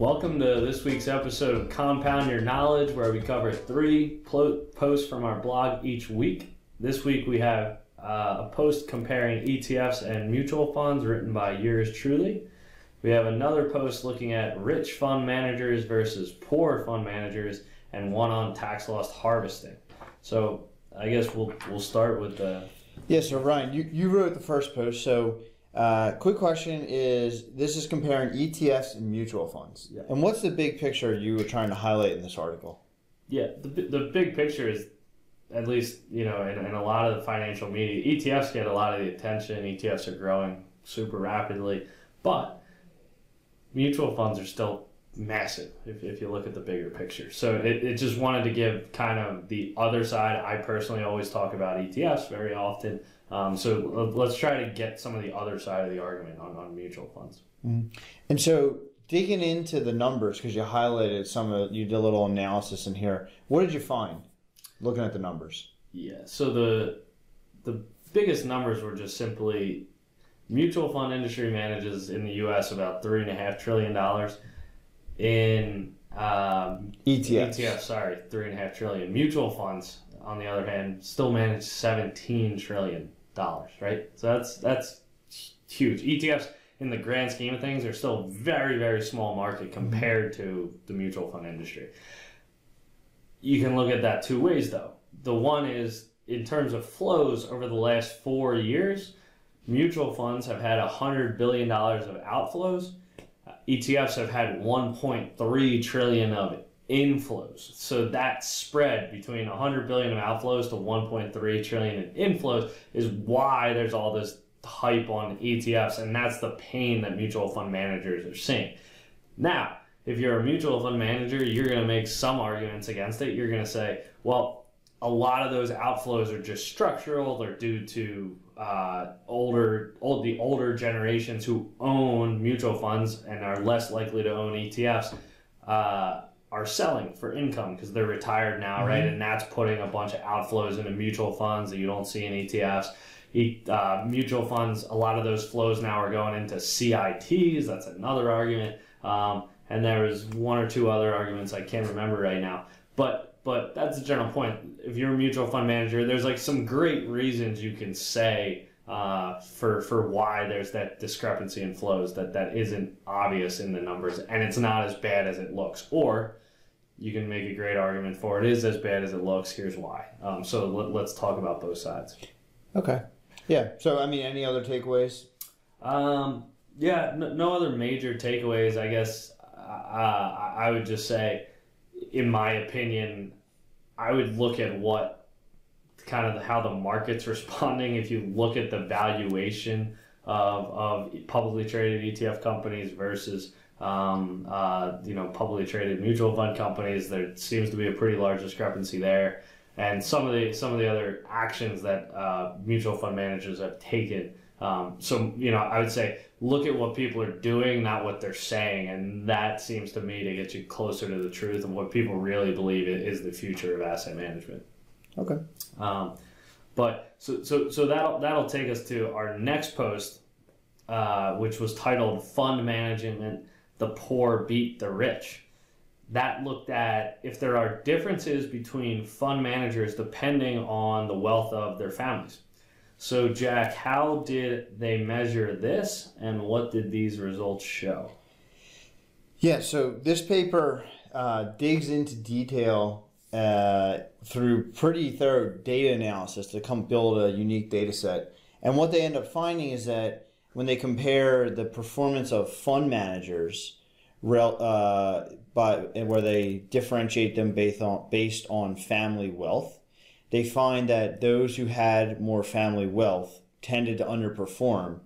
Welcome to this week's episode of Compound Your Knowledge, where we cover three posts from our blog each week. This week we have uh, a post comparing ETFs and mutual funds written by yours truly. We have another post looking at rich fund managers versus poor fund managers, and one on tax loss harvesting. So I guess we'll we'll start with the Yeah, so Ryan, you, you wrote the first post. So, uh, quick question is this is comparing ETFs and mutual funds. Yeah. And what's the big picture you were trying to highlight in this article? Yeah, the, the big picture is, at least, you know, in, in a lot of the financial media, ETFs get a lot of the attention. ETFs are growing super rapidly, but mutual funds are still massive if, if you look at the bigger picture. So it, it just wanted to give kind of the other side. I personally always talk about ETFs very often. Um, so let's try to get some of the other side of the argument on, on mutual funds. And so, digging into the numbers, because you highlighted some of, you did a little analysis in here. What did you find looking at the numbers? Yeah. So the the biggest numbers were just simply mutual fund industry manages in the U.S. about three and a half trillion dollars. In um, ETFs. ETF, sorry, three and a half trillion. Mutual funds, on the other hand, still manage seventeen trillion dollars. Right. So that's that's huge. ETFs, in the grand scheme of things, are still very very small market mm-hmm. compared to the mutual fund industry. You can look at that two ways, though. The one is in terms of flows over the last four years, mutual funds have had $100 billion of outflows. ETFs have had 1.3 trillion of inflows. So that spread between 100 billion of outflows to 1.3 trillion in inflows is why there's all this hype on ETFs and that's the pain that mutual fund managers are seeing. Now, if you're a mutual fund manager, you're going to make some arguments against it. You're going to say, well, a lot of those outflows are just structural. They're due to uh, older, old, the older generations who own mutual funds and are less likely to own ETFs uh, are selling for income because they're retired now, right? And that's putting a bunch of outflows into mutual funds that you don't see in ETFs. Uh, mutual funds, a lot of those flows now are going into CITs. That's another argument. Um, and there was one or two other arguments I can't remember right now. But but that's the general point. If you're a mutual fund manager, there's like some great reasons you can say uh, for for why there's that discrepancy in flows that that isn't obvious in the numbers, and it's not as bad as it looks. Or you can make a great argument for it is as bad as it looks. Here's why. Um, so let, let's talk about both sides. Okay. Yeah. So, I mean, any other takeaways? Um, yeah, no, no other major takeaways. I guess uh, I would just say, in my opinion, I would look at what kind of how the market's responding. If you look at the valuation of, of publicly traded ETF companies versus um, uh, you know publicly traded mutual fund companies, there seems to be a pretty large discrepancy there. And some of the some of the other actions that uh, mutual fund managers have taken um, so, you know, I would say look at what people are doing, not what they're saying. And that seems to me to get you closer to the truth of what people really believe is the future of asset management. Okay. Um, but so, so, so that'll, that'll take us to our next post, uh, which was titled Fund Management The Poor Beat the Rich. That looked at if there are differences between fund managers depending on the wealth of their families. So, Jack, how did they measure this and what did these results show? Yeah, so this paper uh, digs into detail uh, through pretty thorough data analysis to come build a unique data set. And what they end up finding is that when they compare the performance of fund managers, uh, by, where they differentiate them based on, based on family wealth, they find that those who had more family wealth tended to underperform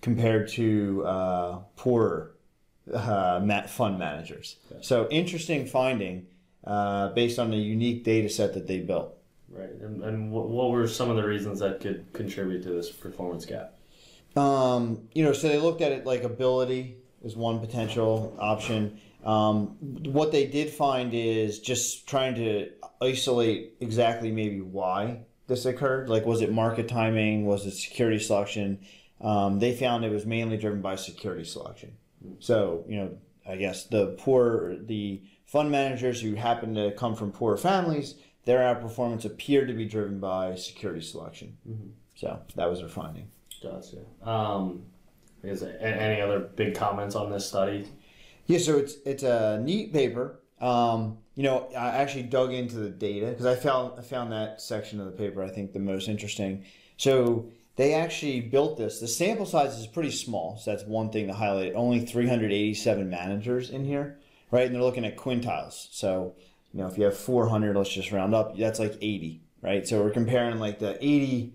compared to uh, poorer uh, fund managers. So interesting finding uh, based on a unique data set that they built. Right. And, and what, were some of the reasons that could contribute to this performance gap? Um, you know, so they looked at it like ability is one potential option. Um, what they did find is just trying to isolate exactly maybe why this occurred. Like, was it market timing? Was it security selection? Um, they found it was mainly driven by security selection. So, you know, I guess the poor, the fund managers who happen to come from poor families, their outperformance appeared to be driven by security selection. Mhm. So that was their finding. Gotcha. Um, is any other big comments on this study? Yeah, so it's it's a neat paper. Um, you know, I actually dug into the data because I found I found that section of the paper I think the most interesting. So they actually built this. The sample size is pretty small, so that's one thing to highlight. Only 387 managers in here, right? And they're looking at quintiles. So you know, if you have 400, let's just round up, that's like 80, right? So we're comparing like the 80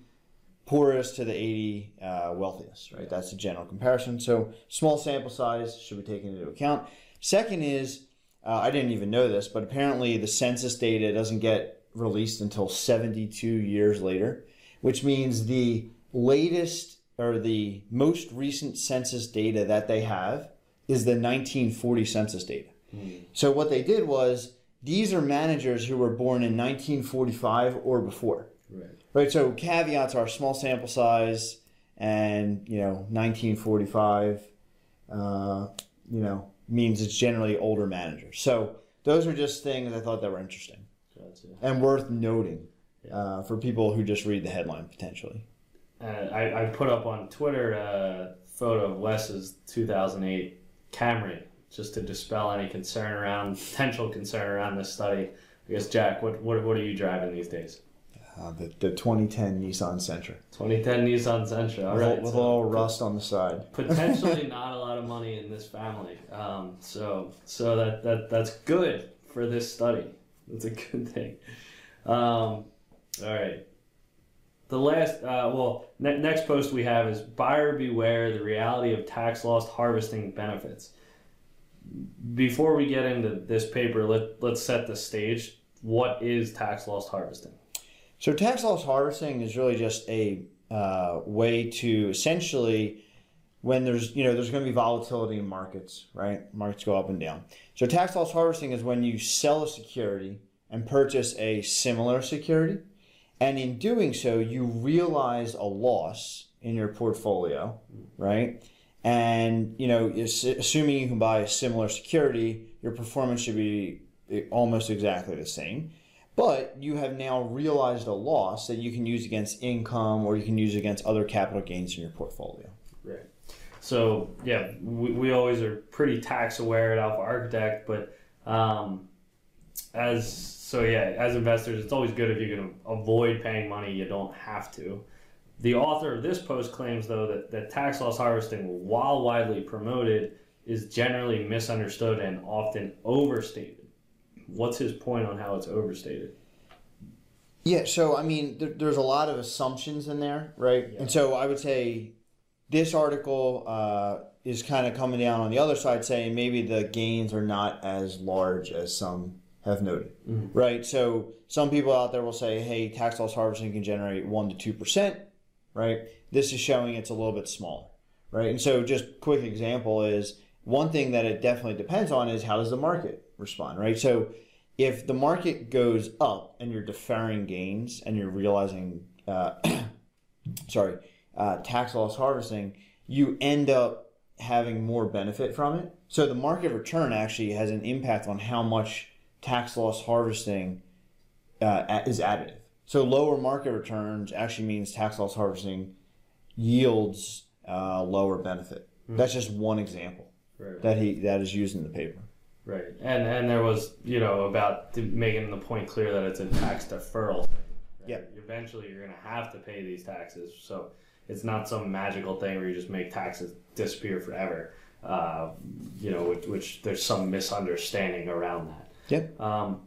poorest to the 80 uh, wealthiest, right? That's a general comparison. So small sample size should be taken into account. Second is, uh, I didn't even know this, but apparently the census data doesn't get released until 72 years later, which means the latest or the most recent census data that they have is the 1940 census data. So what they did was these are managers who were born in 1945 or before. Right. Right. So caveats are small sample size and you know 1945. Uh, you know means it's generally older managers. So those are just things I thought that were interesting Gotcha. and worth noting uh, for people who just read the headline potentially. Uh, I, I put up on Twitter a photo of Wes's 2008 Camry just to dispel any concern around potential concern around this study. I guess Jack, what what, what are you driving these days? Uh, the, the 2010 Nissan Sentra 2010 Nissan Sentra. All with, right, with so a little rust on the side. potentially not a lot of money in this family. Um, so so that, that that's good for this study. That's a good thing. Um, all right. The last, uh, well, ne- next post we have is buyer beware the reality of tax loss harvesting benefits. Before we get into this paper, let, let's set the stage. What is tax loss harvesting? So tax loss harvesting is really just a uh, way to essentially, when there's you know there's going to be volatility in markets, right? Markets go up and down. So tax loss harvesting is when you sell a security and purchase a similar security, and in doing so, you realize a loss in your portfolio, right? And you know, assuming you can buy a similar security, your performance should be almost exactly the same but you have now realized a loss that you can use against income or you can use against other capital gains in your portfolio. Right. So yeah, we, we always are pretty tax aware at Alpha Architect, but um, as so yeah, as investors, it's always good if you can avoid paying money you don't have to. The author of this post claims though that, that tax loss harvesting, while widely promoted, is generally misunderstood and often overstated. What's his point on how it's overstated? Yeah, so I mean, there, there's a lot of assumptions in there, right? Yeah. And so I would say this article uh, is kind of coming down on the other side, saying maybe the gains are not as large as some have noted, Mhm. right? So some people out there will say, hey, tax loss harvesting can generate 1% to 2%, right? This is showing it's a little bit smaller, right? And so just quick example is one thing that it definitely depends on is how does the market respond, right? So if the market goes up and you're deferring gains and you're realizing, uh, sorry, uh, tax loss harvesting, you end up having more benefit from it. So the market return actually has an impact on how much tax loss harvesting uh, is additive. So lower market returns actually means tax loss harvesting yields uh, lower benefit. That's just one example Right. that he that is used in the paper. Right, and and there was you know about making the point clear that it's a tax deferral. Right? Yeah. Eventually, you're going to have to pay these taxes, so it's not some magical thing where you just make taxes disappear forever. Uh, you know, which, which there's some misunderstanding around that. Yep. Um,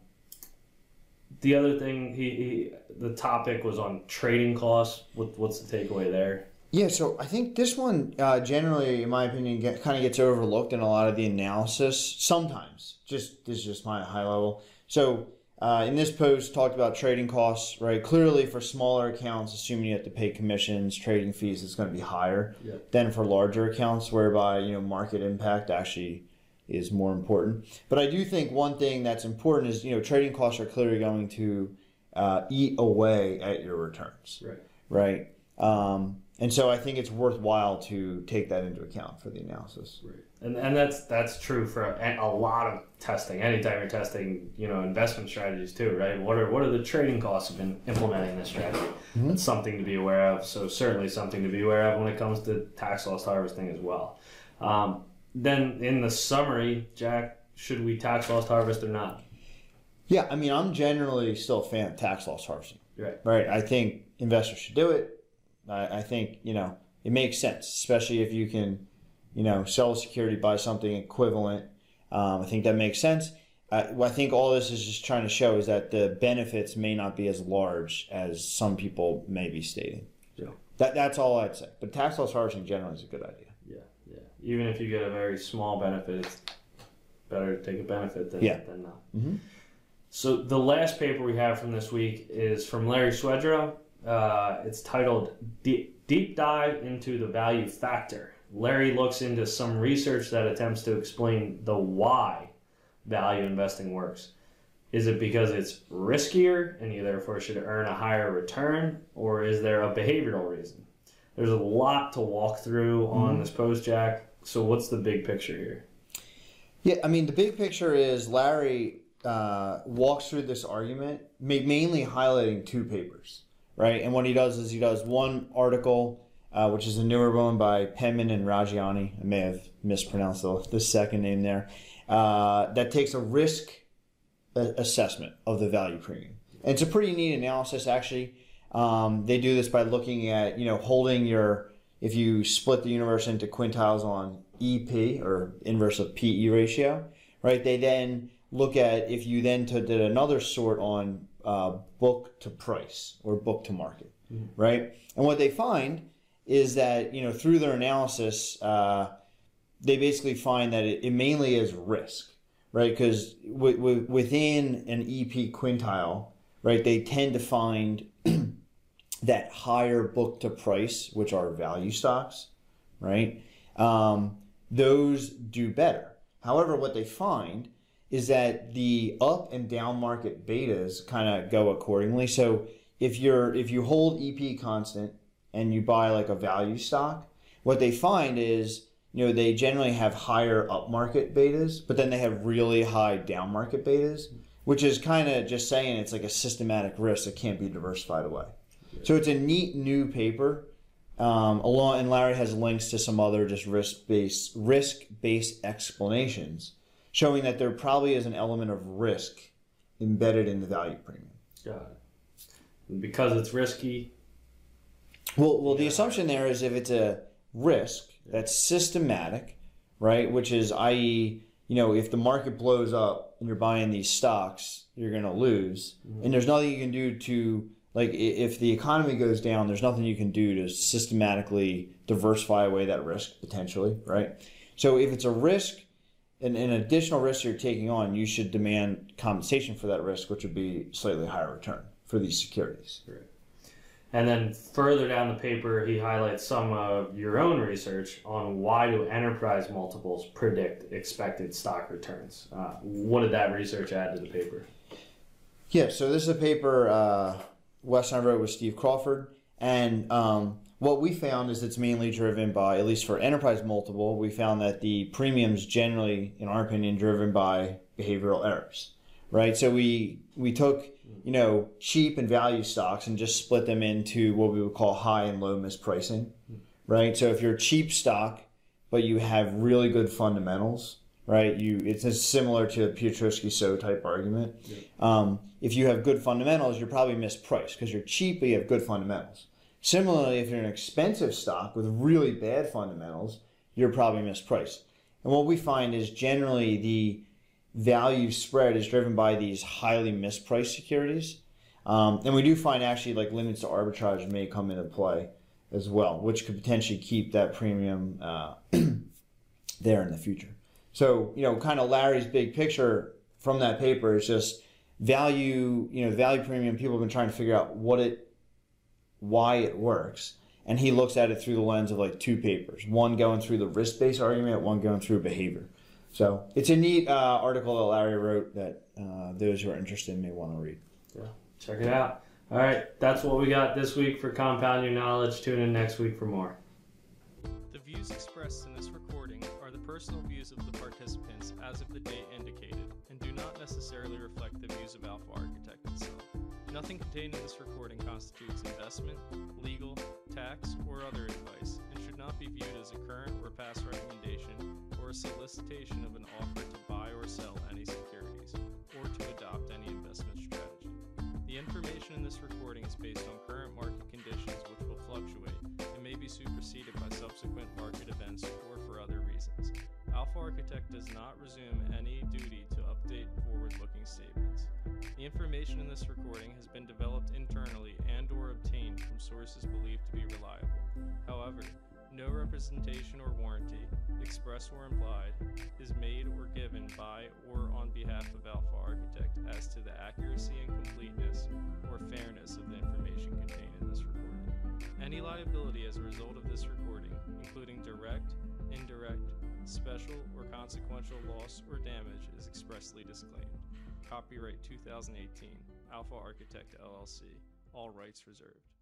the other thing, he, he the topic was on trading costs. What, what's the takeaway there? Yeah, so I think this one uh, generally, in my opinion, get, kind of gets overlooked in a lot of the analysis. Sometimes, just this is just my high level. So uh, in this post, talked about trading costs. Right, clearly for smaller accounts, assuming you have to pay commissions, trading fees, it's going to be higher Yeah. than for larger accounts, whereby you know market impact actually is more important. But I do think one thing that's important is you know trading costs are clearly going to uh, eat away at your returns Right. right? Um, and so I think it's worthwhile to take that into account for the analysis. Right. And, and that's that's true for a, a lot of testing. Anytime you're testing, you know, investment strategies too, right? What are what are the trading costs of in, implementing this strategy? Mm-hmm. That's something to be aware of. So certainly something to be aware of when it comes to tax loss harvesting as well. Um, then in the summary, Jack, should we tax loss harvest or not? Yeah, I mean, I'm generally still a fan of tax loss harvesting. Right. Right. I think investors should do it. I, I think you know it makes sense, especially if you can, you know, sell a security, buy something equivalent. Um, I think that makes sense. I, I think all this is just trying to show is that the benefits may not be as large as some people may be stating. Yeah. That, that's all I'd say. But tax loss harvesting generally is a good idea. Even if you get a very small benefit, it's better to take a benefit than, Yeah. than not. Mhm. So the last paper we have from this week is from Larry Swedroe. Uh, it's titled Deep, Deep Dive into the Value Factor. Larry looks into some research that attempts to explain the why value investing works. Is it because it's riskier and you therefore should earn a higher return, or is there a behavioral reason? There's a lot to walk through on this post, Jack. So, what's the big picture here? Yeah, I mean, the big picture is Larry uh, walks through this argument, ma- mainly highlighting two papers, right? And what he does is he does one article, uh, which is a newer one by Penman and Reggiani. I may have mispronounced the, the second name there. Uh, that takes a risk a- assessment of the value premium. And it's a pretty neat analysis, actually. Um, they do this by looking at, you know, holding your, if you split the universe into quintiles on EP or inverse of PE ratio, right? They then look at if you then did another sort on uh, book to price or book to market, right? And what they find is that, you know, through their analysis, uh, they basically find that it, it mainly is risk, right? Because w- w- within an EP quintile, right, they tend to find that higher book to price, which are value stocks, right? Um, those do better. However, what they find is that the up and down market betas kind of go accordingly. So if you're if you hold EP constant and you buy like a value stock, what they find is you know they generally have higher up market betas, but then they have really high down market betas, which is kind of just saying it's like a systematic risk that can't be diversified away. So it's a neat new paper. Um, along and Larry has links to some other just risk based risk based explanations, showing that there probably is an element of risk embedded in the value premium. Got it. And because it's risky, Well, well, the assumption there is if it's a risk that's systematic, right? Which is, i.e., you know, if the market blows up and you're buying these stocks, you're going to lose, and there's nothing you can do to like if the economy goes down, there's nothing you can do to systematically diversify away that risk potentially, right? So if it's a risk, an, an additional risk you're taking on, you should demand compensation for that risk, which would be slightly higher return for these securities. And then further down the paper, he highlights some of your own research on why do enterprise multiples predict expected stock returns. Uh, what did that research add to the paper? Yeah, so this is a paper uh, Wes and I wrote with Steve Crawford, and um, what we found is it's mainly driven by, at least for enterprise multiple, we found that the premiums generally, in our opinion, driven by behavioral errors, right? So we we took you know cheap and value stocks and just split them into what we would call high and low mispricing, right? So if you're a cheap stock but you have really good fundamentals, right? You it's as similar to a Piotrowski So type argument. Um, if you have good fundamentals, you're probably mispriced because you're cheap but you have good fundamentals. Similarly, if you're an expensive stock with really bad fundamentals, you're probably mispriced. And what we find is generally the value spread is driven by these highly mispriced securities. Um, and we do find actually like limits to arbitrage may come into play as well, which could potentially keep that premium uh, there in the future. So, you know, kind of Larry's big picture from that paper is just value, you know, value premium. People have been trying to figure out what it, why it works. And he looks at it through the lens of like two papers one going through the risk based argument, one going through behavior. So it's a neat uh, article that Larry wrote that uh, those who are interested may want to read. Yeah, check it out. All right, that's what we got this week for Compound Your Knowledge. Tune in next week for more. The views expressed in this recording are the personal views of the participants as of the date indicated and do not necessarily reflect the views of Alpha Architect itself. Nothing contained in this recording constitutes investment, legal, tax, or other advice and should not be viewed as a current or past recommendation or a solicitation of an offer to buy or sell any securities or to adopt any investment strategy. The information in this recording is based on current market conditions which will fluctuate and may be superseded by subsequent market events or reasons. Alpha Architect does not resume any duty to update forward-looking statements. The information in this recording has been developed internally and or obtained from sources believed to be reliable. However, no representation or warranty, express or implied, is made or given by or on behalf of Alpha Architect as to the accuracy and completeness or fairness of the information contained in this recording. Any liability as a result of this recording, including direct, indirect, special, or consequential loss or damage, is expressly disclaimed. Copyright 2018, Alpha Architect LLC, all rights reserved.